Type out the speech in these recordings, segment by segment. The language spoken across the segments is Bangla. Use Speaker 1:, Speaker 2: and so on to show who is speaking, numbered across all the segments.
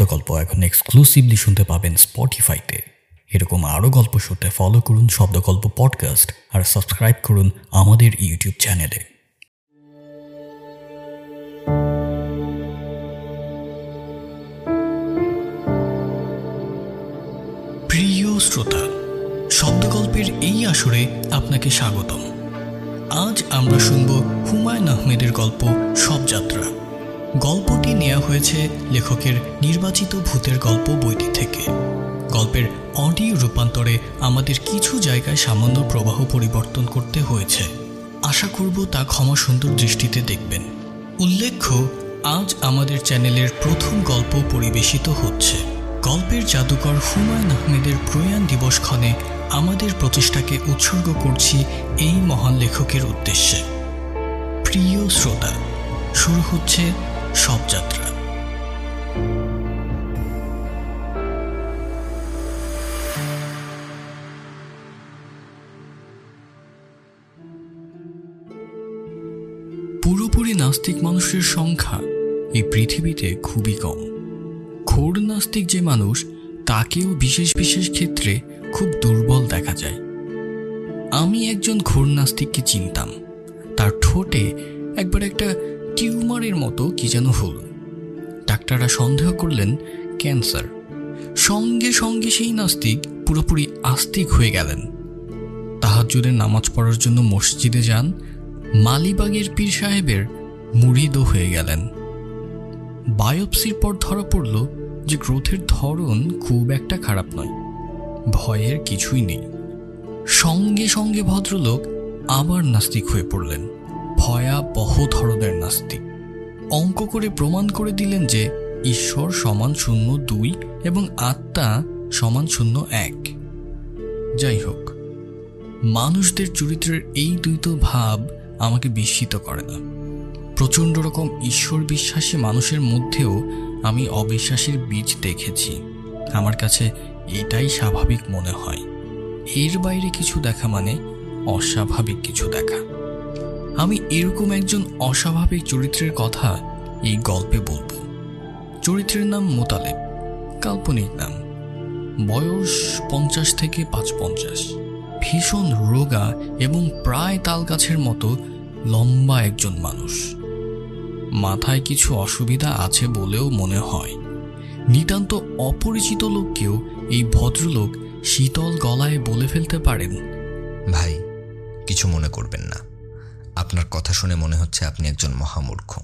Speaker 1: শব্দগল্প এখন এক্সক্লুসিভলি শুনতে পাবেন স্পটিফাইতে এরকম আরও গল্প শুনতে ফলো করুন শব্দগল্প পডকাস্ট আর সাবস্ক্রাইব করুন আমাদের ইউটিউব চ্যানেলে প্রিয় শ্রোতা, শব্দগল্পের এই আসরে আপনাকে স্বাগতম। আজ আমরা শুনব হুমায়ুন আহমেদের গল্প হয়েছে লেখকের নির্বাচিত ভূতের গল্প বইটি থেকে। গল্পের অডিও রূপান্তরে আমাদের কিছু জায়গায় সামান্য প্রবাহ পরিবর্তন করতে হয়েছে। আশা করব তা ক্ষমা সুন্দর দৃষ্টিতে দেখবেন। উল্লেখ্য, আজ আমাদের চ্যানেলের প্রথম গল্প পরিবেশিত হচ্ছে। গল্পের জাদুকর হুমায়ুন আহমেদের প্রয়াণ দিবসক্ষণে আমাদের প্রচেষ্টাকে উৎসর্গ করছি এই মহান লেখকের উদ্দেশ্যে। প্রিয় শ্রোতা, শুরু হচ্ছে শবযাত্রা পুরোপুরি নাস্তিক মানুষের সংখ্যা এই পৃথিবীতে খুবই কম। ঘোর নাস্তিক যে মানুষ, তাকেও বিশেষ বিশেষ ক্ষেত্রে খুব দুর্বল দেখা যায়। আমি একজন ঘোর নাস্তিককে চিনতাম। তার ঠোঁটে একবার একটা টিউমারের মতো কি যেন হল। ডাক্তাররা সন্দেহ করলেন, ক্যান্সার। সঙ্গে সঙ্গে সেই নাস্তিক পুরোপুরি আস্তিক হয়ে গেলেন। তাহাজুদের নামাজ পড়ার জন্য মসজিদে যান মালিবাগের পীর সাহেবের মুড়িদও হয়ে গেলেন। বায়োপসির পর ধরা পড়ল যে গ্রোথের ধরন খুব একটা খারাপ নয়। ভয়ের কিছুই নেই। সঙ্গে সঙ্গে ভদ্রলোক আবার নাস্তিক হয়ে পড়লেন। ভয়াবহ ধরনের নাস্তিক। অঙ্ক করে প্রমাণ করে দিলেন যে ঈশ্বর সমান শূন্য দুই এবং আত্মা সমান শূন্য এক। যাই হোক, মানুষদের চরিত্রের এই দ্বৈত ভাব আমাকে বিস্মিত করে না। প্রচণ্ড রকম ঈশ্বর বিশ্বাসী মানুষের মধ্যেও আমি অবিশ্বাসের বীজ দেখেছি। আমার কাছে এটাই স্বাভাবিক মনে হয়। এর বাইরে কিছু দেখা মানে অস্বাভাবিক কিছু দেখা। আমি এরকম একজন অস্বাভাবিক চরিত্রের কথা এই গল্পে বলব। চরিত্রের নাম মোতালেব, কাল্পনিক নাম। বয়স পঞ্চাশ থেকে পাঁচ পঞ্চাশ। ভীষণ রোগা এবং প্রায় তাল গাছের মতো লম্বা একজন মানুষ। মাথায় কিছু অসুবিধা আছে বলেও মনে হয়। নিতান্ত অপরিচিত লোককেও এই ভদ্রলোক শীতল গলায় বলে ফেলতে পারেন।
Speaker 2: ভাই কিছু মনে করবেন না। আপনার কথা শুনে মনে হচ্ছে আপনি একজন মহামূর্খ।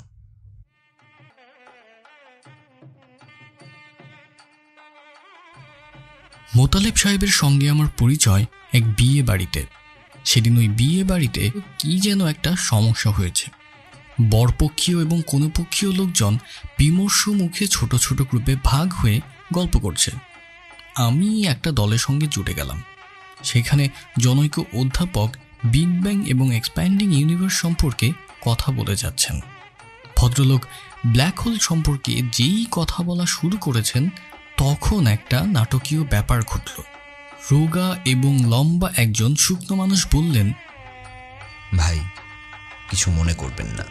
Speaker 1: মোতালেব সাহেবের সঙ্গে আমার পরিচয় এক বিয়ে বাড়িতে। সেদিন ওই বিয়ে বাড়িতে কি যেন একটা সমস্যা হয়েছে। বরপক্ষীয় এবং কোনপক্ষীয় লোকজন বিমর্ষ মুখে ছোট ছোট গ্রুপে ভাগ হয়ে গল্প করছে। আমি একটা দলের সঙ্গে জুটে গেলাম। সেখানে জনৈক অধ্যাপক বিগ ব্যাং এবং এক্সপ্যান্ডিং ইউনিভার্স সম্পর্কে কথা বলে যাচ্ছেন। ভদ্রলোক ব্ল্যাক হোল সম্পর্কে যেই কথা বলা শুরু করেছেন, তখন একটা নাটকীয় ব্যাপার ঘটল। রোগা এবং লম্বা একজন শুকনো মানুষ বললেন,
Speaker 2: ভাই কিছু মনে করবেন না।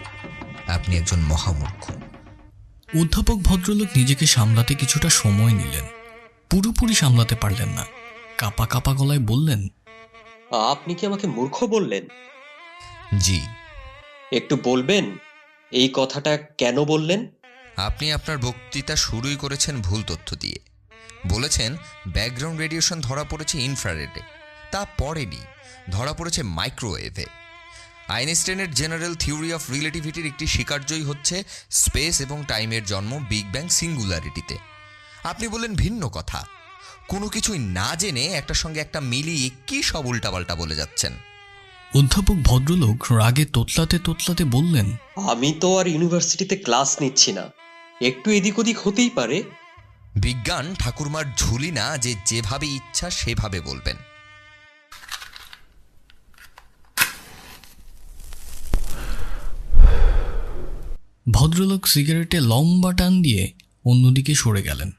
Speaker 2: আপনি একজন মহামূর্খ।
Speaker 1: অধ্যাপক ভদ্রলোক নিজেকে সামলাতে কিছুটা সময় নিলেন। পুরোপুরি সামলাতে পারলেন না। কাপা কাপা গলায় বললেন
Speaker 3: আপনি কি আমাকে মূর্খ বললেন?
Speaker 2: জি।
Speaker 3: একটু বলবেন এই কথাটা কেন বললেন?
Speaker 2: আপনি আপনার বক্তৃতা শুরুই করেছেন ভুল তথ্য দিয়ে। বলেছেন ব্যাকগ্রাউন্ড রেডিয়েশন ধরা পড়েছে ইনফ্রারেডে। তা পড়েনি। ধরা পড়েছে মাইক্রোওয়েভে। আইনস্টাইনের জেনারেল থিওরি অফ রিলেটিভিটির একটি স্বীকার্যই হচ্ছে স্পেস এবং টাইমের জন্ম বিগ ব্যাং সিঙ্গুলারিটিতে। আপনি বললেন ভিন্ন কথা। কোনো কিছুই না জেনে একটার সঙ্গে একটা মিলিয়ে কি সব উল্টাপাল্টা বলে যাচ্ছেন?
Speaker 1: অধ্যাপক ভদ্রলোক রাগে তোতলাতে তোতলাতে বললেন
Speaker 3: আমি তো আর ইউনিভার্সিটিতে ক্লাস নিচ্ছি না। একটু এদিক ওদিক হতেই পারে।
Speaker 2: বিজ্ঞান ঠাকুরমার ঝুলি না যে যেভাবে ইচ্ছা সেভাবে বলবেন।
Speaker 1: ভদ্রলোক সিগারেটে লম্বা টান দিয়ে অন্যদিকে সরে গেলেন।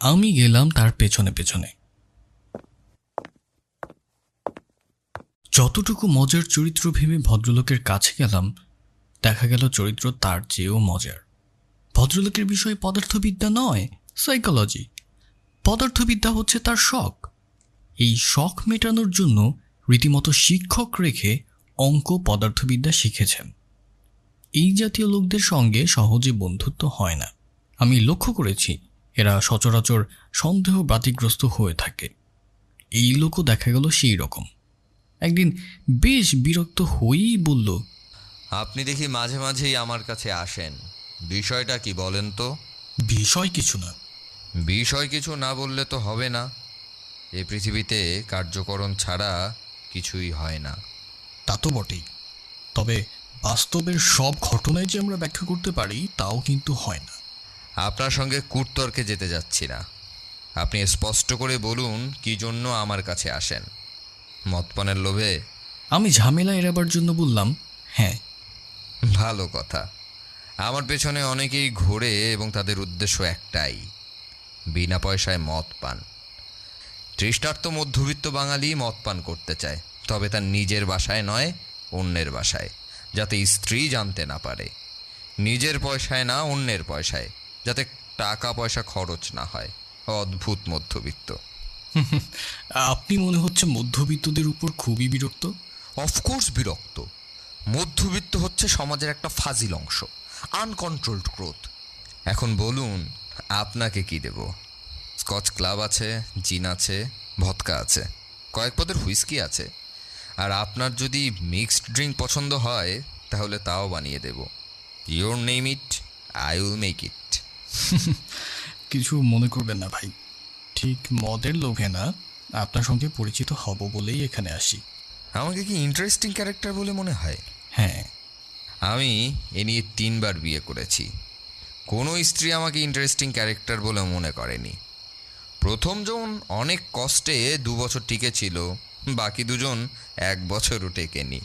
Speaker 1: আমি গেলাম তার পেছনে পেছনে। যতটুকু মজার চরিত্র ভেবে ভদ্রলোকের কাছে গেলাম, দেখা গেল চরিত্র তার চেয়েও মজার। ভদ্রলোকের বিষয় পদার্থবিদ্যা নয় সাইকোলজি পদার্থবিদ্যা হচ্ছে তার শখ। এই শখ মেটানোর জন্য রীতিমতো শিক্ষক রেখে অঙ্ক পদার্থবিদ্যা শিখেছেন। এই জাতীয় লোকদের সঙ্গে সহজে বন্ধুত্ব হয় না। আমি লক্ষ্য করেছি এরা সচরাচর সন্দেহ বাতিগ্রস্ত হয়ে থাকে। এই লোকও দেখা গেল সেই রকম। একদিন বেশ বিরক্ত হয়েই বলল
Speaker 2: আপনি দেখি মাঝে মাঝেই আমার কাছে আসেন। বিষয়টা কি বলেন তো?
Speaker 1: বিষয় কিছু না।
Speaker 2: বিষয় কিছু না বললে তো হবে না। এই পৃথিবীতে কার্যকরণ ছাড়া কিছুই হয় না।
Speaker 1: তা তো বটেই। তবে বাস্তবের সব ঘটনায় যে আমরা ব্যাখ্যা করতে পারি তাও কিন্তু হয় না।
Speaker 2: আপনার সঙ্গে কুটতর্কে যেতে যাচ্ছি না। আপনি স্পষ্ট করে বলুন কি জন্য আমার কাছে আসেন? মদপানের লোভে?
Speaker 1: আমি ঝামেলা এড়াবার জন্য বললাম হ্যাঁ।
Speaker 2: ভালো কথা। আমার পেছনে অনেকেই ঘোরে এবং তাদের উদ্দেশ্য একটাই বিনা পয়সায় মদ পান। তৃষ্ণার্ত মধ্যবিত্ত বাঙালি মদ পান করতে চায় তবে তার নিজের বাসায় নয় অন্যের বাসায়। যাতে স্ত্রী জানতে না পারে নিজের পয়সায় না অন্যের পয়সায় যাতে টাকা পয়সা খরচ না হয়। অদ্ভুত মধ্যবিত্ত।
Speaker 1: আপনি মনে হচ্ছে মধ্যবিত্তদের উপর খুবই বিরক্ত?
Speaker 2: অফকোর্স বিরক্ত। মধ্যবিত্ত হচ্ছে সমাজের একটা ফাজিল অংশ আনকন্ট্রোলড গ্রোথ এখন বলুন আপনাকে কি দেব? স্কচ ক্লাব আছে জিন আছে ভদকা আছে। কয়েক পদের হুইস্কি আছে। আর আপনার যদি মিক্সড ড্রিঙ্ক পছন্দ হয় তাহলে তাও বানিয়ে দেব। Your name it I will make it
Speaker 1: কিছু মনে করবেন না ভাই। ঠিক মদের লোভে না আপনার সঙ্গে পরিচিত হব বলেই এখানে আসি।
Speaker 2: আমাকে কি ইন্টারেস্টিং ক্যারেক্টার বলে মনে হয়?
Speaker 1: হ্যাঁ।
Speaker 2: আমি এ নিয়ে তিনবার বিয়ে করেছি। কোনো স্ত্রী আমাকে ইন্টারেস্টিং ক্যারেক্টার বলে মনে করেনি। প্রথম জন অনেক কষ্টে দু বছর টিকেছিল বাকি দুজন এক বছরও টেকেনি।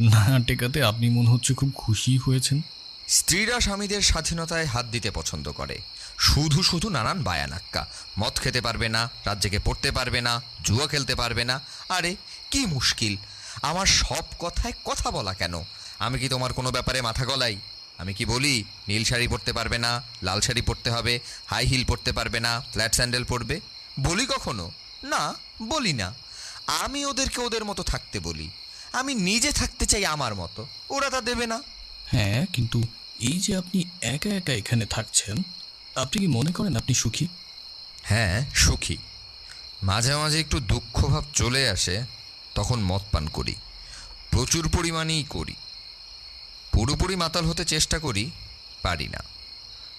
Speaker 1: না টেকাতে আপনি মনে হচ্ছে খুব খুশি হয়েছেন।
Speaker 2: স্ত্রীরা স্বামীদের স্বাধীনতায় হাত দিতে পছন্দ করে। শুধু শুধু নানান বায়ানাক্কা। মদ খেতে পারবে না রাজ্যকে পড়তে পারবে না জুয়া খেলতে পারবে না। আরে কি মুশকিল! আমার সব কথায় কথা বলা কেন? আমি কি তোমার কোনো ব্যাপারে মাথা গলাই? আমি কি বলি নীল শাড়ি পরতে পারবে না লাল শাড়ি পরতে হবে হাই হিল পরতে পারবে না ফ্ল্যাট স্যান্ডেল পরবে? বলি কখনো? না বলি না। আমি ওদেরকে ওদের মতো থাকতে বলি। আমি নিজে থাকতে চাই আমার মতো। ওরা তা দেবে না।
Speaker 1: হ্যাঁ কিন্তু এই যে আপনি একা একা এখানে থাকছেন আপনি কি মনে করেন আপনি সুখী?
Speaker 2: হ্যাঁ সুখী। মাঝে মাঝে একটু দুঃখভাব চলে আসে তখন মদ পান করি। প্রচুর পরিমাণেই করি। পুরোপুরি মাতাল হতে চেষ্টা করি পারি না।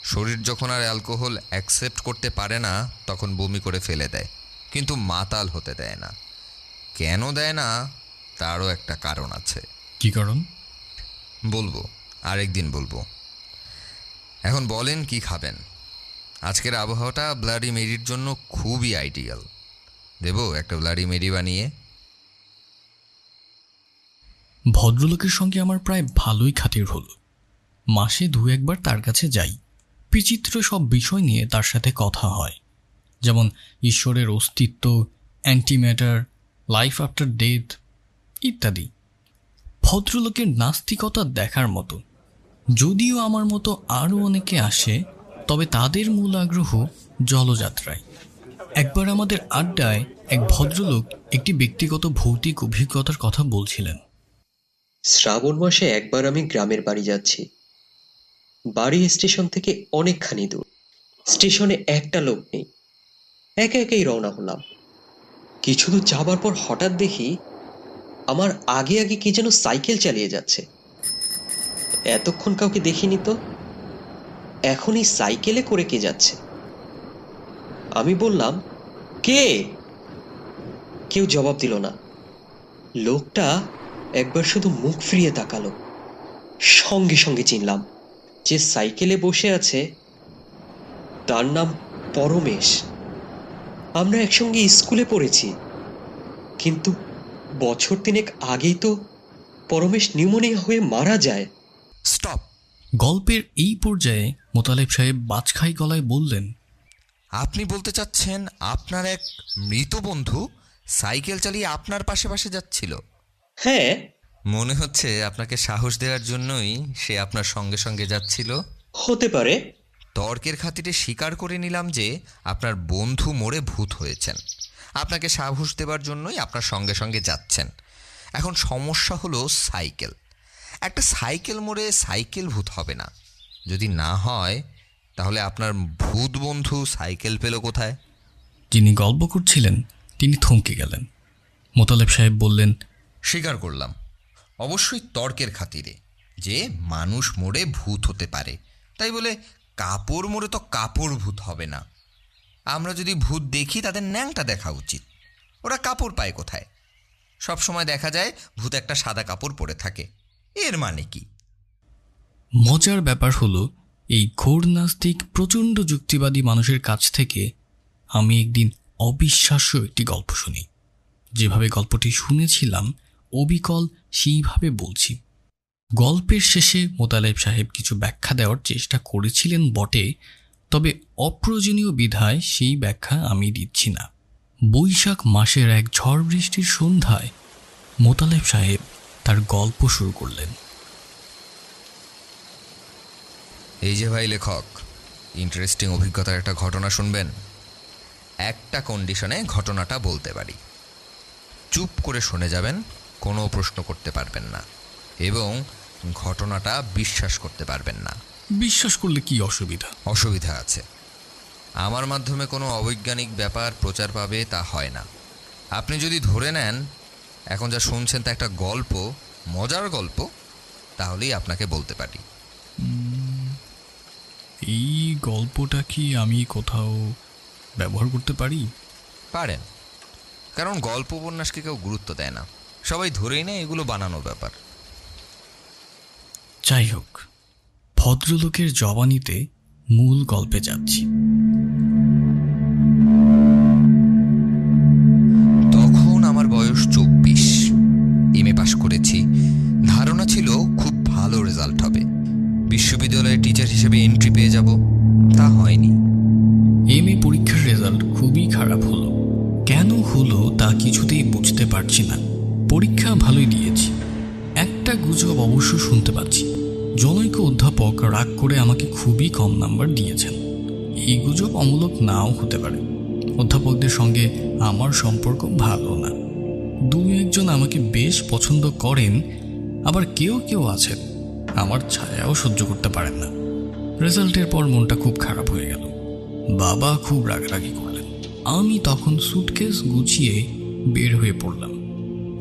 Speaker 2: শরীর যখন আর অ্যালকোহল অ্যাকসেপ্ট করতে পারে না তখন বমি করে ফেলে দেয়। কিন্তু মাতাল হতে দেয় না। কেন দেয় না তারও একটা কারণ আছে।
Speaker 1: কি কারণ?
Speaker 2: বলব আরেকদিন বলব। এখন বলেন কি খাবেন? আজকের আবহাওয়াটা ব্লাডি মেরির জন্য খুবই আইডিয়াল। দেবো একটা ব্লাডি মেরি বানিয়ে।
Speaker 1: ভদ্রলোকের সঙ্গে আমার প্রায় ভালোই খাতির হলো। মাসে দু একবার তার কাছে যাই। বিচিত্র সব বিষয় নিয়ে তার সাথে কথা হয়। যেমন ঈশ্বরের অস্তিত্ব অ্যান্টিম্যাটার লাইফ আফটার ডেথ ইত্যাদি। ভদ্রলোকের নাস্তিকতা দেখার মতো। যদিও আমার মতো আরও অনেকে আসে, তবে তাদের মূল আগ্রহ জলযাত্রায়। একবার আমাদের আড্ডায় এক ভদ্রলোক একটি ব্যক্তিগত ভৌতিক অভিজ্ঞতার কথা বলছিলেন।
Speaker 3: শ্রাবণ মাসে একবার আমি গ্রামের বাড়ি যাচ্ছি। বাড়ি স্টেশন থেকে অনেকখানি দূর। স্টেশনে একটা লোক নেই। একে একেই রওনা হলাম। কিছু দূর যাবার পর হঠাৎ দেখি আমার আগে আগে কে যেন সাইকেল চালিয়ে যাচ্ছে। এতক্ষণ কাউকে দেখিনি তো। এখন এই সাইকেলে করে কে যাচ্ছে? আমি বললাম, কে? কেউ জবাব দিল না। লোকটা একবার শুধু মুখ ফিরিয়ে তাকালো। সঙ্গে সঙ্গে চিনলাম যে সাইকেলে বসে আছে তার নাম পরমেশ। আমরা একসঙ্গে স্কুলে পড়েছি। কিন্তু বছর তিনেক আগেই তো পরমেশ নিউমোনিয়া হয়ে মারা যায়।
Speaker 2: স্টপ।
Speaker 1: গল্পের এই পর্যায়ে মোতালেব সাহেব বাজখাই গলায় বললেন
Speaker 2: আপনি বলতে চাচ্ছেন আপনার এক মৃত বন্ধু সাইকেল চালিয়ে আপনার পাশে পাশে যাচ্ছিল?
Speaker 3: হ্যাঁ।
Speaker 2: মনে হচ্ছে আপনাকে সাহস দেওয়ার জন্যই সে আপনার সঙ্গে সঙ্গে যাচ্ছিল।
Speaker 3: হতে পারে।
Speaker 2: তর্কের খাতিরে স্বীকার করে নিলাম যে আপনার বন্ধু মোড়ে ভূত হয়েছেন। আপনাকে সাহস দেবার জন্যই আপনার সঙ্গে সঙ্গে যাচ্ছেন। এখন সমস্যা হলো সাইকেল। একটা সাইকেল মোড়ে সাইকেল ভূত হবে না। যদি না হয় তাহলে আপনার ভূত বন্ধু সাইকেল পেল কোথায়?
Speaker 1: যিনি গল্প করছিলেন তিনি থমকে গেলেন। মোতালেব সাহেব বললেন
Speaker 2: স্বীকার করলাম। অবশ্যই তর্কের খাতিরে যে মানুষ মোড়ে ভূত হতে পারে। তাই বলে কাপড় মোড়ে তো কাপড় ভূত হবে না। আমরা যদি ভূত দেখি, তাদের ন্যাংটা দেখা উচিত। ওরা কাপড় পায় কোথায়? সব সময় দেখা যায়, ভূত একটা সাদা কাপড় পরে থাকে। এর মানে কি?
Speaker 1: মজার ব্যাপার হলো, এই ঘোর নাস্তিক, প্রচণ্ড যুক্তিবাদী মানুষের কাছ থেকে আমি একদিন অবিশ্বাস্য একটি গল্প শুনি। যেভাবে গল্পটি শুনেছিলাম, অবিকল সেইভাবে বলছি। গল্পের শেষে মোতালেব সাহেব কিছু ব্যাখ্যা দেওয়ার চেষ্টা করেছিলেন বটে, তবে অপ্রয়োজনীয় বিধায় সেই ব্যাখ্যা আমি দিচ্ছি না। বৈশাখ মাসের এক ঝড় বৃষ্টির সন্ধ্যায় মোতালেব সাহেব তার গল্প শুরু করলেন।
Speaker 2: এই যে ভাই লেখক ইন্টারেস্টিং অভিজ্ঞতার একটা ঘটনা শুনবেন। একটা কন্ডিশনে ঘটনাটা বলতে পারি। চুপ করে শুনে যাবেন, কোনো প্রশ্ন করতে পারবেন না। এবং ঘটনাটা বিশ্বাস করতে পারবেন না।
Speaker 1: বিশ্বাস করলে কি অসুবিধা?
Speaker 2: অসুবিধা আছে। আমার মাধ্যমে কোনো অবৈজ্ঞানিক ব্যাপার প্রচার পাবে তা হয় না। আপনি যদি ধরে নেন এখন যা শুনছেন তা একটা গল্প মজার গল্প তাহলেই আপনাকে বলতে পারি।
Speaker 1: এই গল্পটা কি আমি কোথাও ব্যবহার করতে পারি?
Speaker 2: পারেন। কারণ গল্প উপন্যাসকে কেউ গুরুত্ব দেয় না। সবাই ধরেই নেয় এগুলো বানানো ব্যাপার।
Speaker 1: যাই হোক ভদ্রলোকের জবানিতে মূল গল্পে যাচ্ছি। রাগ করে আমাকে খুবই কম নাম্বার দিয়েছেন। এই গুজব অমূলক নাও হতে পারে। অধ্যাপকদের সঙ্গে আমার সম্পর্ক ভালো না। দু একজন আমাকে বেশ পছন্দ করেন, আবার কেউ কেউ আছেন। আমার ছায়াও সহ্য করতে পারেন না। রেজাল্টের পর মনটা খুব খারাপ হয়ে গেল। বাবা খুব রাগারাগি করলেন। আমি তখন সুটকেস গুছিয়ে বের হয়ে পড়লাম।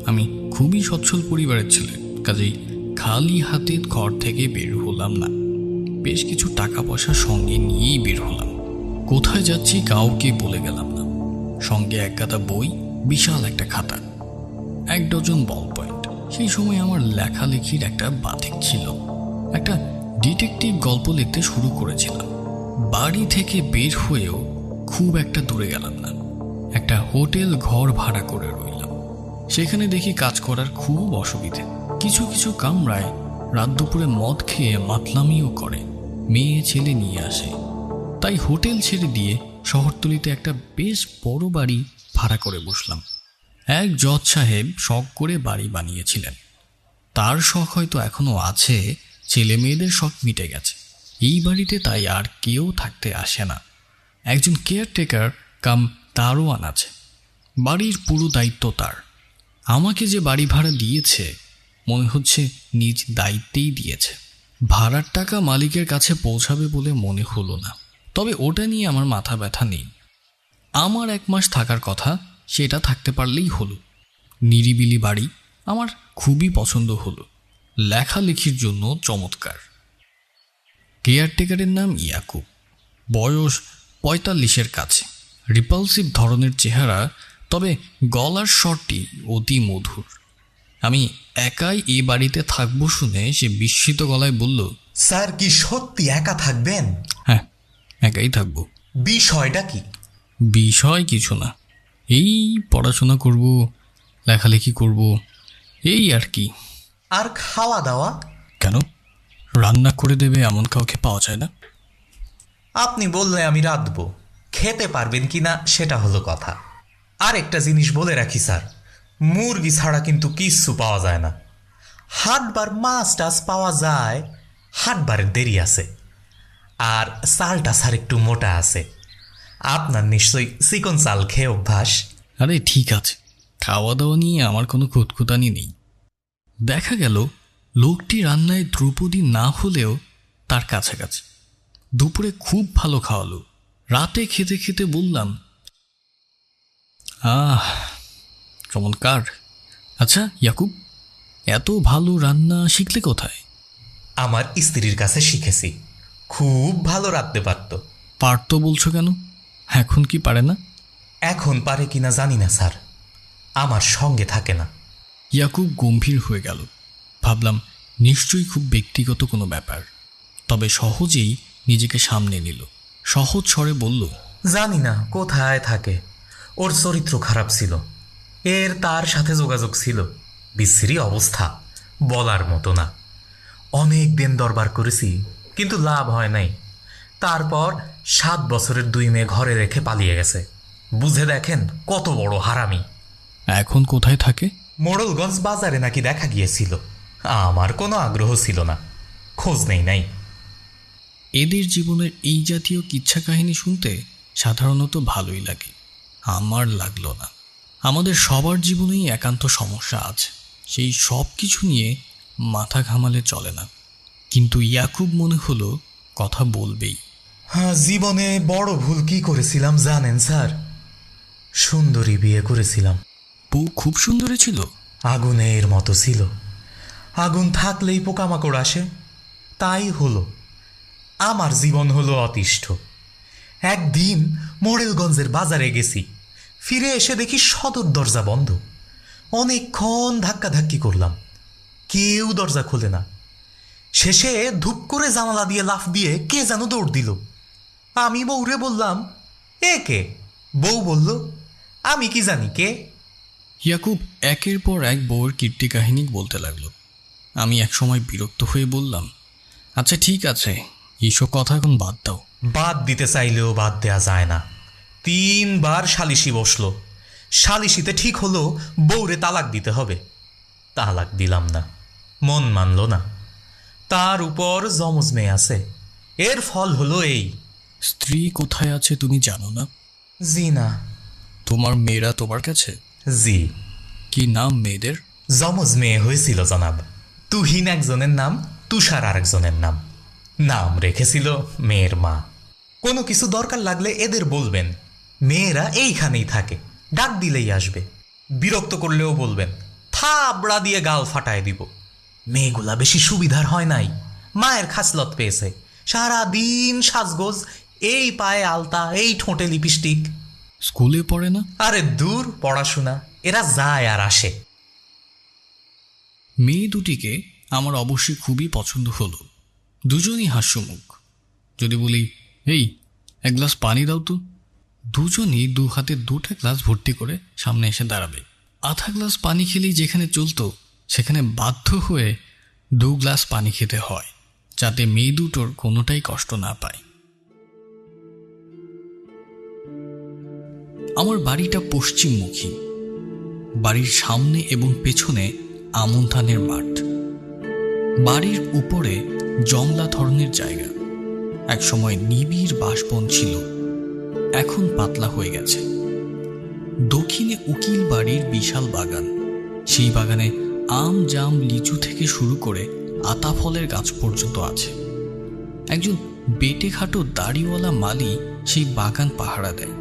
Speaker 1: আমি খুবই সচ্ছল পরিবারের ছেলে, কাজেই খালি হাতে ঘর থেকে বের হলাম না। বেশ কিছু টাকা পয়সা সঙ্গে নিয়েই বের হলাম। কোথায় যাচ্ছি কাউকে বলে গেলাম না। সঙ্গে এক গাদা বই, বিশাল একটা খাতা, এক ডজন বল পয়েন্ট সেই সময় আমার লেখালেখির একটা বাতিক ছিল। একটা ডিটেকটিভ গল্প লিখতে শুরু করেছিলাম। বাড়ি থেকে বের হয়েও খুব একটা দূরে গেলাম না। একটা হোটেল ঘর ভাড়া করে রইলাম। সেখানে দেখি কাজ করার খুব অসুবিধে। কিছু কিছু কামরায় রাত দুপুরে মদ খেয়ে মাতলামিও করে। মেয়ে ছেলে নিয়ে আসে। তাই হোটেল ছেড়ে দিয়ে শহরতলিতে একটা বেশ বড় বাড়ি ভাড়া করে বসলাম। এক জজ সাহেব শখ করে বাড়ি বানিয়েছিলেন। তার শখ হয়তো এখনও আছে, ছেলে মেয়েদের শখ মিটে গেছে। এই বাড়িতে তাই আর কেউ থাকতে আসে না। একজন কেয়ারটেকার কাম দারোয়ান আছে। বাড়ির পুরো দায়িত্ব তার। আমাকে যে বাড়ি ভাড়া দিয়েছে মনে হচ্ছে নিজ দায়িত্বেই দিয়েছে। ভাড়ার টাকা মালিকের কাছে পৌঁছাবে বলে মনে হলো না। তবে ওটা নিয়ে আমার মাথা ব্যথা নেই। আমার এক মাস থাকার কথা, সেটা থাকতে পারলেই হলো। নিরিবিলি বাড়ি আমার খুবই পছন্দ হলো। লেখালেখির জন্য চমৎকার। কেয়ারটেকারের নাম ইয়াকুব। বয়স পঁয়তাল্লিশের কাছে। রিপালসিভ ধরনের চেহারা, তবে গলার স্বরটি অতি মধুর। আমি একাই এ বাড়িতে থাকব শুনে সে বিস্মিত গলায় বলল
Speaker 4: স্যার কি সত্যি একা থাকবেন?
Speaker 1: হ্যাঁ একাই থাকব।
Speaker 4: বিষয়টা কি?
Speaker 1: বিষয় কিছু না। এই পড়াশোনা করব লেখালেখি করব এই আর কি।
Speaker 4: আর খাওয়া দাওয়া
Speaker 1: কেন? রান্না করে দেবে এমন কাউকে পাওয়া যায় না।
Speaker 4: আপনি বললে আমি রাঁধবো। খেতে পারবেন কি না সেটা হলো কথা। আর একটা জিনিস বলে রাখি স্যার। মুরগি ছাড়া কিন্তু কিচ্ছু পাওয়া যায় না। হাটবার মাছ টাছ পাওয়া যায়, হাটবারের দেরি আছে। আর চালটা স্যার একটু মোটা আছে। আপনার নিশ্চয়ই চিকন চাল খেয়ে অভ্যাস।
Speaker 1: আরে ঠিক আছে খাওয়া দাওয়া নিয়ে আমার কোনো খুঁতখুতানি নেই। দেখা গেল, লোকটি রান্নায় দ্রৌপদী না হলেও তার কাছাকাছি। দুপুরে খুব ভালো খাওয়ালো। রাতে খেতে খেতে বললাম, আহ চমৎকার। আচ্ছা ইয়াকুব এত ভালো রান্না শিখলে কোথায়?
Speaker 4: আমার স্ত্রীর কাছে শিখেছি। খুব ভালো রাঁধতে পারত।
Speaker 1: পারতো বলছো কেন? এখন কি পারে না?
Speaker 4: এখন পারে কিনা জানি না স্যার। আমার সঙ্গে থাকে না।
Speaker 1: ইয়াকুব গম্ভীর হয়ে গেল। ভাবলাম নিশ্চয়ই খুব ব্যক্তিগত কোনো ব্যাপার। তবে সহজেই নিজেকে সামনে নিল। সহজ স্বরে বলল
Speaker 4: জানি না কোথায় থাকে? ওর চরিত্র খারাপ ছিল। এর তার সাথে যোগাযোগ ছিল। বিশ্রী অবস্থা বলার মতো না। অনেক দিন দরবার করেছি কিন্তু লাভ হয় নাই। তারপর সাত বছরের দুই মেয়ে ঘরে রেখে পালিয়ে গেছে। বুঝে দেখেন কত বড় হারামি।
Speaker 1: এখন কোথায় থাকে?
Speaker 4: মোড়লগঞ্জ বাজারে নাকি দেখা গিয়েছিল। আমার কোনো আগ্রহ ছিল না। খোঁজ নেই নাই।
Speaker 1: এদের জীবনের এই জাতীয় কিচ্ছা কাহিনী শুনতে সাধারণত ভালোই লাগে। আমার লাগল না। আমাদের সবার জীবনেই একান্ত সমস্যা আছে। সেই সব কিছু নিয়ে মাথা ঘামালে চলে না। কিন্তু ইয়াকুব মনে হলো কথা বলবেই।
Speaker 4: হ্যাঁ জীবনে বড় ভুল কি করেছিলাম জানেন স্যার? সুন্দরী বিয়ে করেছিলাম।
Speaker 1: বউ খুব সুন্দরী ছিল।
Speaker 4: আগুনের মতো ছিল। আগুন থাকলেই পোকামাকড় আসে। তাই হলো। আমার জীবন হলো অতিষ্ঠ। একদিন মোড়েলগঞ্জের বাজারে গেছি। ফিরে এসে দেখি সদর দরজা বন্ধ। অনেকক্ষণ ধাক্কাধাক্কি করলাম। কেউ দরজা খোলে না। শেষে ধূপ করে জানালা দিয়ে লাফ দিয়ে কে যেন দৌড় দিল। আমি বউরে বললাম এ কে? বউ বলল আমি কি জানি কে?
Speaker 1: ইয়াকুব একের পর এক বউয়ের কীর্তি কাহিনী বলতে লাগল। আমি একসময় বিরক্ত হয়ে বললাম আচ্ছা ঠিক আছে এইসব কথা এখন বাদ দাও।
Speaker 4: বাদ দিতে চাইলেও বাদ দেয়া যায় না। তিনবার সালিশি বসল। সালিশিতে ঠিক হলো বউরে তালাক দিতে হবে। তালাক দিলাম না মন মানল না। তার উপর জমজ মেয়ে আছে। এর ফল হলো এই।
Speaker 1: স্ত্রী কোথায় আছে তুমি জানো না?
Speaker 4: জি না
Speaker 1: তোমার মেয়েরা তোমার কাছে?
Speaker 4: জি।
Speaker 1: কি নাম মেয়েদের?
Speaker 4: জমজ মেয়ে হয়েছিল জনাব। তুহিন একজনের নাম তুষার আরেকজনের নাম। নাম রেখেছিল মেয়ের মা। কোনো কিছু দরকার লাগলে এদের বলবেন। মেয়েরা এইখানেই থাকে। ডাক দিলেই আসবে। বিরক্ত করলেও বলবেন থাবড়া দিয়ে গাল ফাটায় দিব। মেয়েগুলা বেশি সুবিধার হয় নাই। মায়ের খাসলত পেয়েছে। সারা দিন সাজগোজ এই পায়ে আলতা এই ঠোঁটে লিপস্টিক।
Speaker 1: স্কুলে পড়ে না?
Speaker 4: আরে দূর পড়াশোনা এরা যায় আর আসে।
Speaker 1: মেয়ে দুটিকে আমার অবশ্যই খুবই পছন্দ হলো। দুজনই হাস্যমুখ। যদি বলি এই এক গ্লাস পানি দাও তো। দুজনই দু হাতে দুটা গ্লাস ভর্তি করে সামনে এসে দাঁড়াবে। আধা গ্লাস পানি খেলেই যেখানে চলতো, সেখানে বাধ্য হয়ে দু গ্লাস পানি খেতে হয়, যাতে মেয়ে দুটোর কোনোটাই কষ্ট না পায়। আমার বাড়িটা পশ্চিমমুখী। বাড়ির সামনে এবং পেছনে আমন ধানের মাঠ। বাড়ির উপরে জংলা ধরনের জায়গা। একসময় নিবিড় বাসবন ছিল। এখন পাতলা হয়ে গেছে। দক্ষিণে উকিল বাড়ির বিশাল বাগান। সেই বাগানে আম জাম লিচু থেকে শুরু করে আতা ফলের গাছ পর্যন্ত আছে। একজন বেটে খাটো দাড়িওয়ালা মালি সেই বাগান পাহারা দেয়।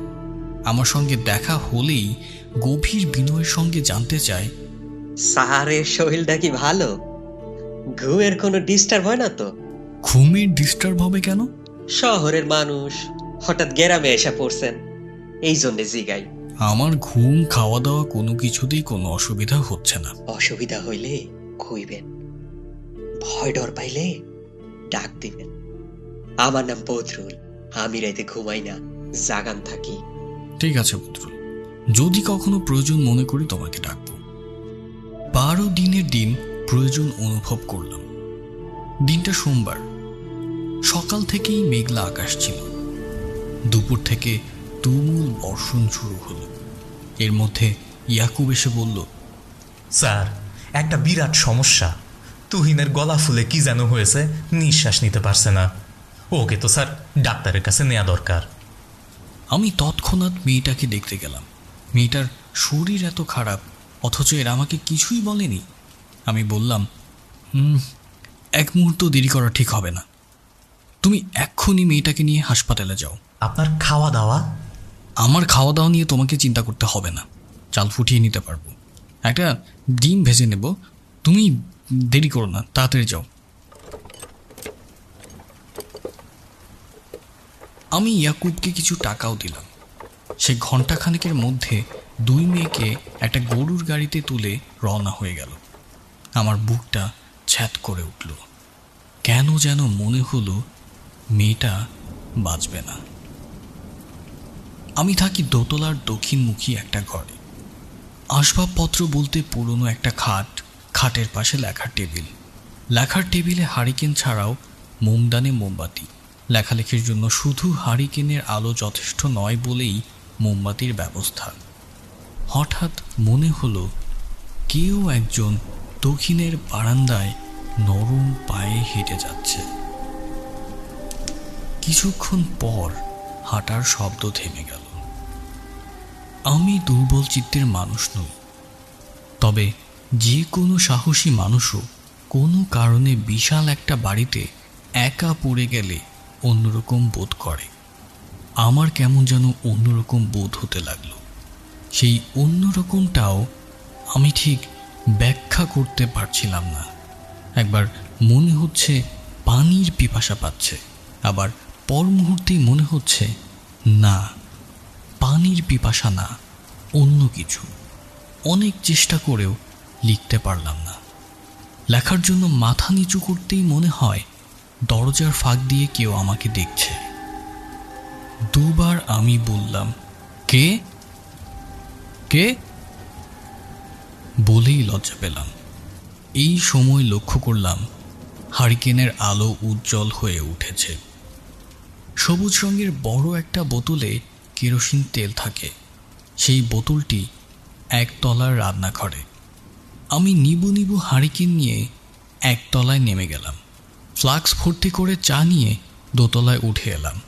Speaker 1: আমার সঙ্গে দেখা হলেই গভীর বিনয়ের সঙ্গে জানতে চায়
Speaker 3: সাহারের শরীরটা কি ভালো? ঘুমের কোনো ডিস্টার্ব হয় না তো?
Speaker 1: ঘুমের ডিস্টার্ব হবে কেন?
Speaker 3: শহরের মানুষ হঠাৎ গ্রামে এসে পড়ছেন। এই জন্যে জিগাই।
Speaker 1: আমার ঘুম খাওয়া দাওয়া কোনো কিছুতেই কোনো অসুবিধা হচ্ছে না।
Speaker 3: অসুবিধা হইলে কইবেন। ভয় ডর পাইলে ডাক দিবেন। আমার নাম বদরুল আমি রাইতে ঘুমাই না জাগান থাকি।
Speaker 1: ঠিক আছে বদরুল যদি কখনো প্রয়োজন মনে করি তোমাকে ডাকবো। বারো দিনের দিন প্রয়োজন অনুভব করলাম। দিনটা সোমবার সকাল থেকেই মেঘলা আকাশ ছিল। দুপুর থেকে তুমুল বর্ষণ শুরু হলো। এর মধ্যে ইয়াকুব এসে বলল
Speaker 4: স্যার একটা বিরাট সমস্যা। তুহিনের গলা ফুলে কি যেন হয়েছে নিঃশ্বাস নিতে পারছে না। ওকে তো স্যার ডাক্তারের কাছে নেওয়া দরকার।
Speaker 1: আমি তৎক্ষণাৎ মেয়েটাকে দেখতে গেলাম। মেয়েটার শরীর এত খারাপ অথচ এরা আমাকে কিছুই বলেনি। আমি বললাম "হুম, এক মুহূর্ত দেরি করা ঠিক হবে না। তুমি এক্ষুনি মেয়েটাকে নিয়ে হাসপাতালে যাও।
Speaker 4: আপনার খাওয়া দাওয়া
Speaker 1: আমার খাওয়া দাওয়া নিয়ে তোমাকে চিন্তা করতে হবে না। চাল ফুটিয়ে নিতে পারব। একটা ডিম ভেজে নেব। তুমি দেরি করো না, তাড়াতাড়ি যাও। আমি ইয়াকুবকে কিছু টাকাও দিলাম। সে ঘন্টাখানেকের মধ্যে দুই মেয়েকে একটা গরুর গাড়িতে তুলে রওনা হয়ে গেল। আমার বুকটা ছ্যাত করে উঠল। কেন যেন মনে হলো মেয়েটা বাঁচবে না। আমি থাকি দোতলার দক্ষিণমুখী একটা ঘরে। আসবাবপত্র বলতে পুরনো একটা খাট, খাটের পাশে লেখার টেবিল। লেখার টেবিলে হারিকেন ছাড়াও মোমদানে মোমবাতি। লেখালেখির জন্য শুধু হারিকেনের আলো যথেষ্ট নয় বলেই মোমবাতির ব্যবস্থা। হঠাৎ মনে হলো, কেউ একজন দক্ষিণের বারান্দায় নরম পায়ে হেঁটে যাচ্ছে। কিছুক্ষণ পর হাঁটার শব্দ থেমে গেল। আমি দুর্বল চিত্তের মানুষ নই। তবে যে কোনো সাহসী মানুষও কোনো কারণে বিশাল একটা বাড়িতে একা পড়ে গেলে অন্যরকম বোধ করে। আমার কেমন যেন অন্যরকম বোধ হতে লাগল। সেই অন্যরকমটাও আমি ঠিক ব্যাখ্যা করতে পারছিলাম না। একবার মনে হচ্ছে পানির পিপাসা পাচ্ছে, আবার পর মুহূর্তেই মনে হচ্ছে, না। পানির পিপাসা না অন্য কিছু। অনেক চেষ্টা করেও লিখতে পারলাম না। লেখার জন্য মাথা নিচু করতেই মনে হয় দরজার ফাঁক দিয়ে কেউ আমাকে দেখছে। দুবার আমি বললাম, কে? কে? বলেই লজ্জা পেলাম। এই সময় লক্ষ্য করলাম, হারিকেনের আলো উজ্জ্বল হয়ে উঠেছে। সবুজ রঙের বড় একটা বোতলে কেরোসিন তেল থাকে। সেই বোতলটি একতলার রান্নাঘরে। আমি নিবু নিবু হারিকেন নিয়ে একতলায় নেমে গেলাম। ফ্লাক্স ভর্তি করে চা নিয়ে দোতলায় উঠে এলাম।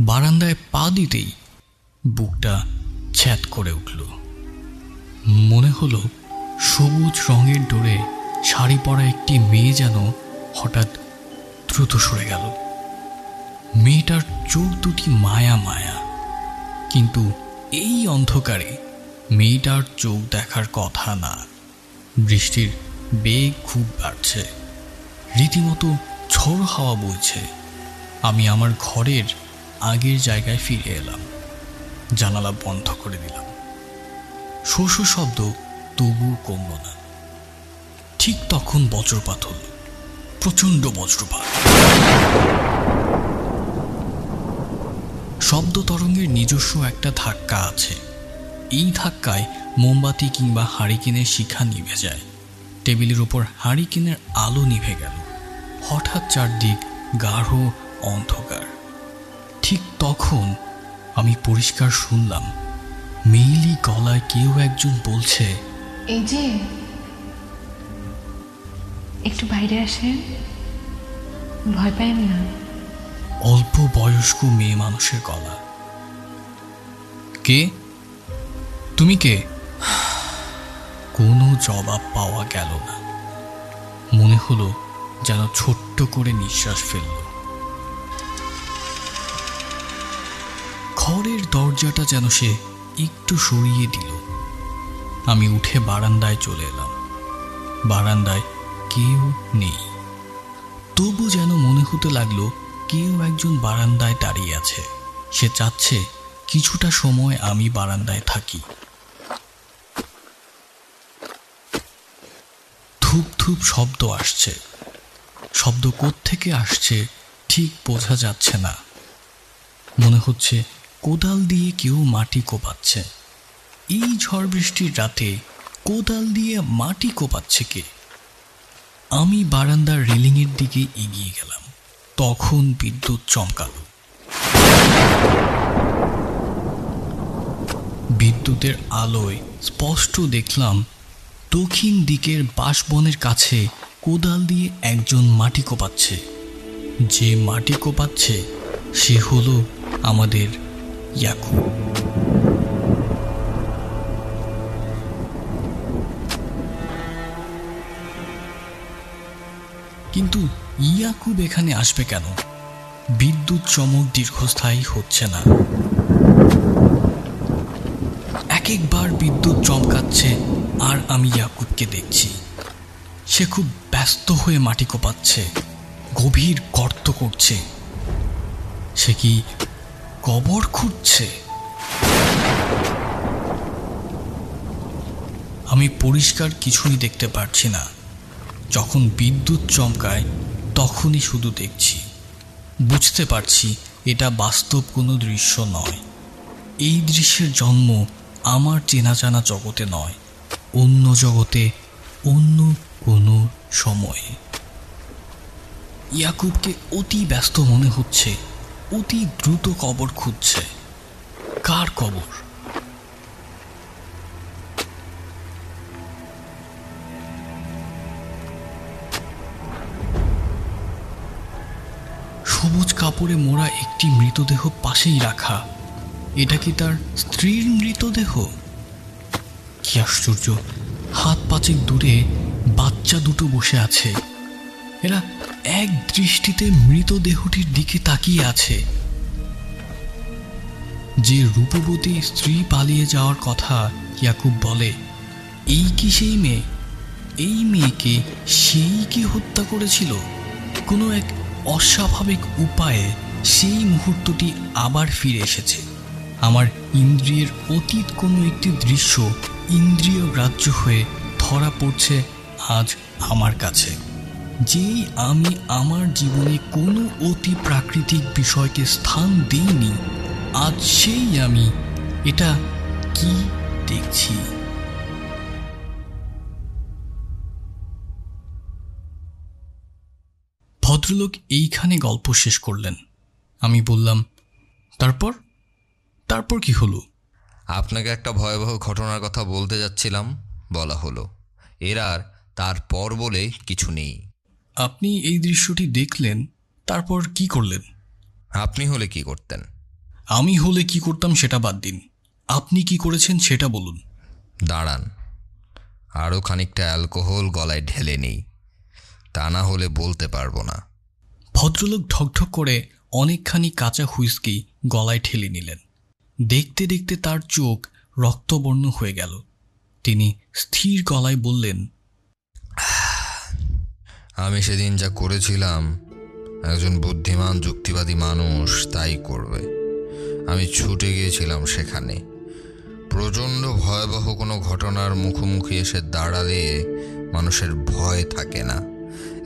Speaker 1: বারান্দায় পা দিতেই বুকটা ছ্যাত করে উঠল। মনে হলো সবুজ রঙের ডোরে শাড়ি পরা একটি মেয়ে যেন হঠাৎ দ্রুত সরে গেল। মেয়েটার চোখ দুটি মায়া মায়া। কিন্তু এই অন্ধকারে মেয়েটার চোখ দেখার কথা না। বৃষ্টির বেগ খুব বাড়ছে। রীতিমতো ঝড় হাওয়া বইছে। আমি আমার ঘরের আগের জায়গায় ফিরে এলাম। জানালা বন্ধ করে দিলাম। শোষ শব্দ তবুও কমল না। ঠিক তখন বজ্রপাত হল। প্রচণ্ড বজ্রপাত। শব্দ তরঙ্গের নিজস্ব একটা ধাক্কা আছে। এই ধাক্কায় মোমবাতি কিংবা হারিকেনের শিখা নিভে যায়। টেবিলের ওপর হারিকেনের আলো নিভে গেল। হঠাৎ চারদিক গাঢ় অন্ধকার। ঠিক তখন আমি পরিষ্কার শুনলাম মেইলি গলায় কেউ একজন বলছে,
Speaker 5: এই যে একটু বাইরে আসেন ভয় পাইন না।
Speaker 1: অল্প বয়স্ক মেয়ে মানুষের গলা। কে? তুমি কে? কোনো জবাব পাওয়া গেল না। মনে হলো যেন ছোট্ট করে নিঃশ্বাস ফেলল। ঘরের দরজাটা যেন সে একটু সরিয়ে দিল। আমি উঠে বারান্দায় চলে এলাম। বারান্দায় কেউ নেই। তবু যেন মনে হতে লাগল, কেউ একজন বারান্দায় দাঁড়িয়ে আছে। সে চাচ্ছে, কিছুটা সময় আমি বারান্দায় থাকি। ধূপ ধূপ শব্দ আসছে। শব্দ থেকে আসছে, ঠিক বোঝা যাচ্ছে না। মনে হচ্ছে, কোদাল দিয়ে কেউ মাটি কোপাচ্ছে। এই ঝড় বৃষ্টির রাতে কোদাল দিয়ে মাটি কোপাচ্ছে কে? আমি বারান্দার রেলিংয়ের দিকে এগিয়ে গেলাম। তখন বিদ্যুৎ চমকাল। বিদ্যুতের আলোয় স্পষ্ট দেখলাম, দক্ষিণ দিকের বাঁশবনের কাছে কোদাল দিয়ে একজন মাটি কোপাচ্ছে। যে মাটি কোপাচ্ছে, সে হলো আমাদের ইয়াকুব। কিন্তু ইয়াকুব এখানে আসবে কেন? বিদ্যুৎ চমক দীর্ঘস্থায়ী হচ্ছে না। এক একবার বিদ্যুৎ চমকাচ্ছে, আর আমি ইয়াকুবকে দেখছি। সে খুব ব্যস্ত হয়ে মাটি কোপাচ্ছে, গভীর গর্ত করছে। সে কি কবর খুঁজছে আমি পরিষ্কার কিছুই দেখতে পারছি না। যখন বিদ্যুৎ চমকায়, তখনই শুধু দেখছি। বুঝতে পারছি এটা বাস্তব কোনো দৃশ্য নয়। এই দৃশ্যের জন্ম আমার চেনা জানা জগতে নয়, অন্য জগতে, অন্য কোনো সময়ে। ইয়াকুবকে অতি ব্যস্ত মনে হচ্ছে, অতি দ্রুত কবর খুঁজছে। কার কবর? কাপড়ে মোড়া একটি মৃতদেহ পাশেই রাখা। এটা কি তার স্ত্রীর মৃতদেহ? কি আশ্চর্য! হাত পাঁচেক দূরে বাচ্চা দুটো বসে আছে। এরা এক দৃষ্টিতে মৃতদেহটির দিকে তাকিয়ে আছে। যে রূপবতী স্ত্রী পালিয়ে যাওয়ার কথা ইয়াকুব বলে, এই কি সেই মেয়ে? এই মেয়েকে সেই কি হত্যা করেছিল? কোনো এক অস্বাভাবিক উপায়ে সেই মুহূর্তটি আবার ফিরে এসেছে। আমার ইন্দ্রিয়ের অতীত কোনো একটি দৃশ্য ইন্দ্রিয় গ্রাহ্য হয়ে ধরা পড়ছে আজ আমার কাছে। যেই আমি আমার জীবনে কোনো অতি প্রাকৃতিক বিষয়কে স্থান দিইনি, আজ সেই আমি। এটা কি দেখছি? ভদ্রলোক এইখানে গল্প শেষ করলেন। আমি বললাম তারপর? তারপর কি হলো?
Speaker 2: আপনাকে একটা ভয়াবহ ঘটনার কথা বলতে যাচ্ছিলাম বলা হলো। এর আর তারপর বলে কিছু নেই।
Speaker 1: আপনি এই দৃশ্যটি দেখলেন তারপর কি করলেন?
Speaker 2: আপনি হলে কি করতেন?
Speaker 1: আমি হলে কি করতাম সেটা বাদ দিন। আপনি কি করেছেন সেটা বলুন।
Speaker 2: দাঁড়ান। আরও খানিকটা অ্যালকোহল গলায় ঢেলে নেই। তা না হলে বলতে পারব না।
Speaker 1: ভদ্রলোক ঢকঢক করে অনেকখানি কাঁচা হুইস্কি গলায় ঠেলে নিলেন। দেখতে দেখতে তার চোখ রক্তবর্ণ হয়ে গেল। তিনি স্থির গলায় বললেন,
Speaker 2: আমি সেদিন যা করেছিলাম, একজন বুদ্ধিমান, যুক্তিবাদী মানুষ তাই করবে। আমি ছুটে গিয়েছিলাম সেখানে। প্রচণ্ড ভয়াবহ কোনো ঘটনার মুখোমুখি এসে দাঁড়ালে মানুষের ভয় থাকে না।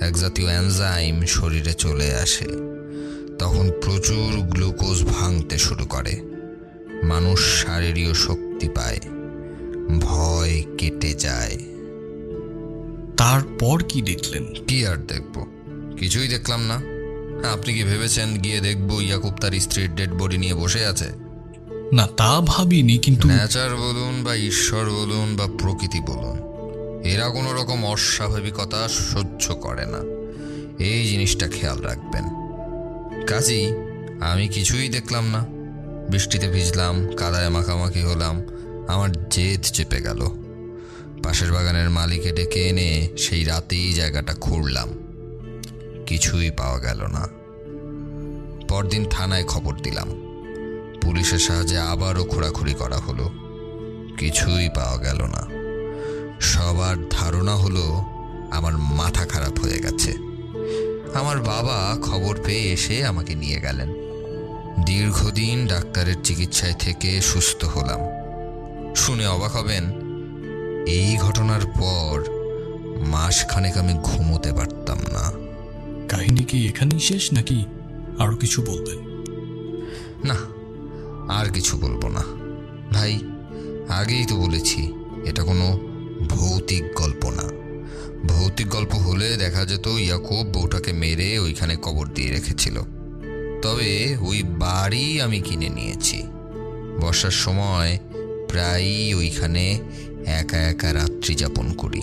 Speaker 2: এক জাতীয় অ্যানজাইম শরীরে চলে আসে। তখন প্রচুর গ্লুকোজ ভাঙতে শুরু করে। মানুষ শারীরীয় শক্তি পায়। ভয় কেটে যায়।
Speaker 1: তারপর কি দেখলেন?
Speaker 2: কি আর দেখব? কিছুই দেখলাম না। আপনি কি ভেবেছেন গিয়ে দেখব ইয়াকুব তার স্ত্রীর ডেড বডি নিয়ে বসে আছে?
Speaker 1: না তা ভাবিনি কিন্তু
Speaker 2: ন্যাচার বলুন বা ঈশ্বর বলুন বা প্রকৃতি বলুন। এরা কোনো রকম অস্বাভাবিকতা সহ্য করে না। এই জিনিসটা খেয়াল রাখবেন। কাজী, আমি কিছুই দেখলাম না। বৃষ্টিতে ভিজলাম, কাদায় মাখামাখি হলাম, আমার জেদ চেপে গেল। পাশের বাগানের মালিকে ডেকে এনে সেই রাতেই জায়গাটা খুঁড়লাম। কিছুই পাওয়া গেল না। পরদিন থানায় খবর দিলাম। পুলিশের সাহায্যে আবারও খোঁড়াখুড়ি করা হলো। কিছুই পাওয়া গেল না। সবার ধারণা হলো আমার মাথা খারাপ হয়ে গেছে। আমার বাবা খবর পেয়ে এসে আমাকে নিয়ে গেলেন। দীর্ঘদিন ডাক্তারের চিকিৎসায় থেকে সুস্থ হলাম। শুনে অবাক হবেন এই ঘটনার পর মাসখানেক আমি ঘুমোতে পারতাম না।
Speaker 1: কাহিনী কি এখানেই শেষ নাকি আরও কিছু বলবেন?
Speaker 2: না আর কিছু বলব না। ভাই আগেই তো বলেছি এটা কোনো ভৌতিক গল্প না। ভৌতিক গল্প হলে দেখা যেত ইয়াকুব বউটাকে মেরে ওইখানে কবর দিয়ে রেখেছিল। তবে ওই বাড়ি আমি কিনে নিয়েছি। বর্ষার সময় প্রায়ই ওইখানে একা একা রাত্রি যাপন করি।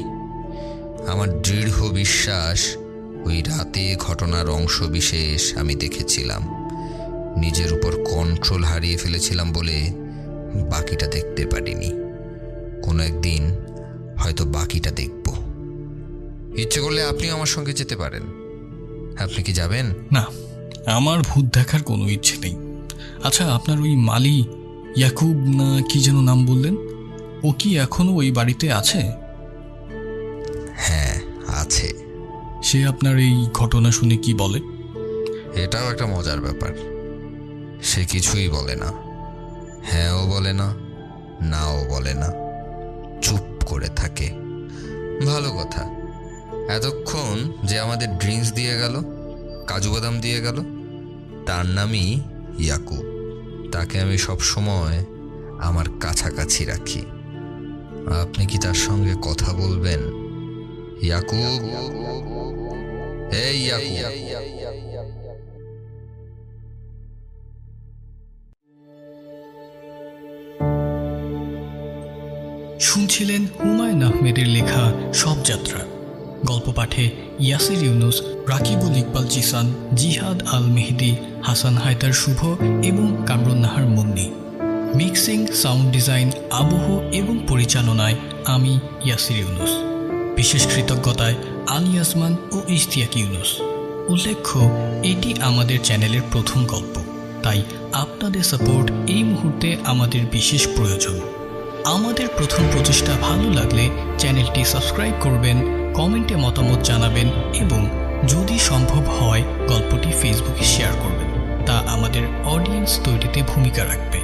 Speaker 2: আমার দৃঢ় বিশ্বাস ওই রাতে ঘটনার অংশ বিশেষ আমি দেখেছিলাম। নিজের উপর কন্ট্রোল হারিয়ে ফেলেছিলাম বলে বাকিটা দেখতে পারিনি। কোনো একদিন হয়তো বাকিটা দেখব। ইচ্ছে করলে আপনিও আমার সঙ্গে যেতে পারেন। আপনি কি যাবেন?
Speaker 1: না আমার ভূত দেখার কোনো ইচ্ছে নেই। আচ্ছা আপনার ওই মালি ইয়াকুব না কি যেন নাম বললেন? ও কি এখনও ওই বাড়িতে আছে?
Speaker 2: হ্যাঁ আছে।
Speaker 1: সে আপনার এই ঘটনা শুনে কি বলে?
Speaker 2: এটাও একটা মজার ব্যাপার। সে কিছুই বলে না। হ্যাঁও বলে না নাও বলে না। চুপ করে থাকে। ভালো কথা। এতক্ষণ যে আমাদের ড্রিঙ্কস দিয়ে গেল, কাজু বাদাম দিয়ে গেল, তার নামই ইয়াকু তাকে আমি সব সময় আমার কাছাকাছি রাখি। আপনি কি তার সঙ্গে কথা বলবেন? ইয়াকুব? এই ইয়াকুব।
Speaker 1: শুনছিলেন হুমায়ুন আহমেদের লেখা সব যাত্রা। গল্প পাঠে ইয়াসির ইউনুস, রাকিবুল ইকবাল জিসান, জিহাদ আল মেহেদি, হাসান হায়দার শুভ এবং Kamrun Nahar Munni. Mixing, sound design, আবহ এবং পরিচালনায় আমি ইয়াসির ইউনুস। বিশেষ কৃতজ্ঞতায় আলী আসমান ও ইশতিয়াক ইউনুস। উল্লেখ্য, এটি আমাদের চ্যানেলের প্রথম গল্প। তাই আপনাদের সাপোর্ট এই মুহূর্তে আমাদের বিশেষ প্রয়োজন। আমাদের প্রথম প্রচেষ্টা ভালো লাগলে চ্যানেলটি সাবস্ক্রাইব করবেন, কমেন্টে মতামত জানাবেন এবং যদি সম্ভব হয় গল্পটি ফেসবুকে শেয়ার করবেন, তা আমাদের অডিয়েন্স তৈরিতে ভূমিকা রাখবে।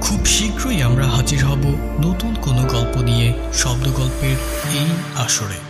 Speaker 1: খুব শীঘ্রই আমরা হাজির হব নতুন কোনো গল্প নিয়ে শব্দগল্পের এই আসরে।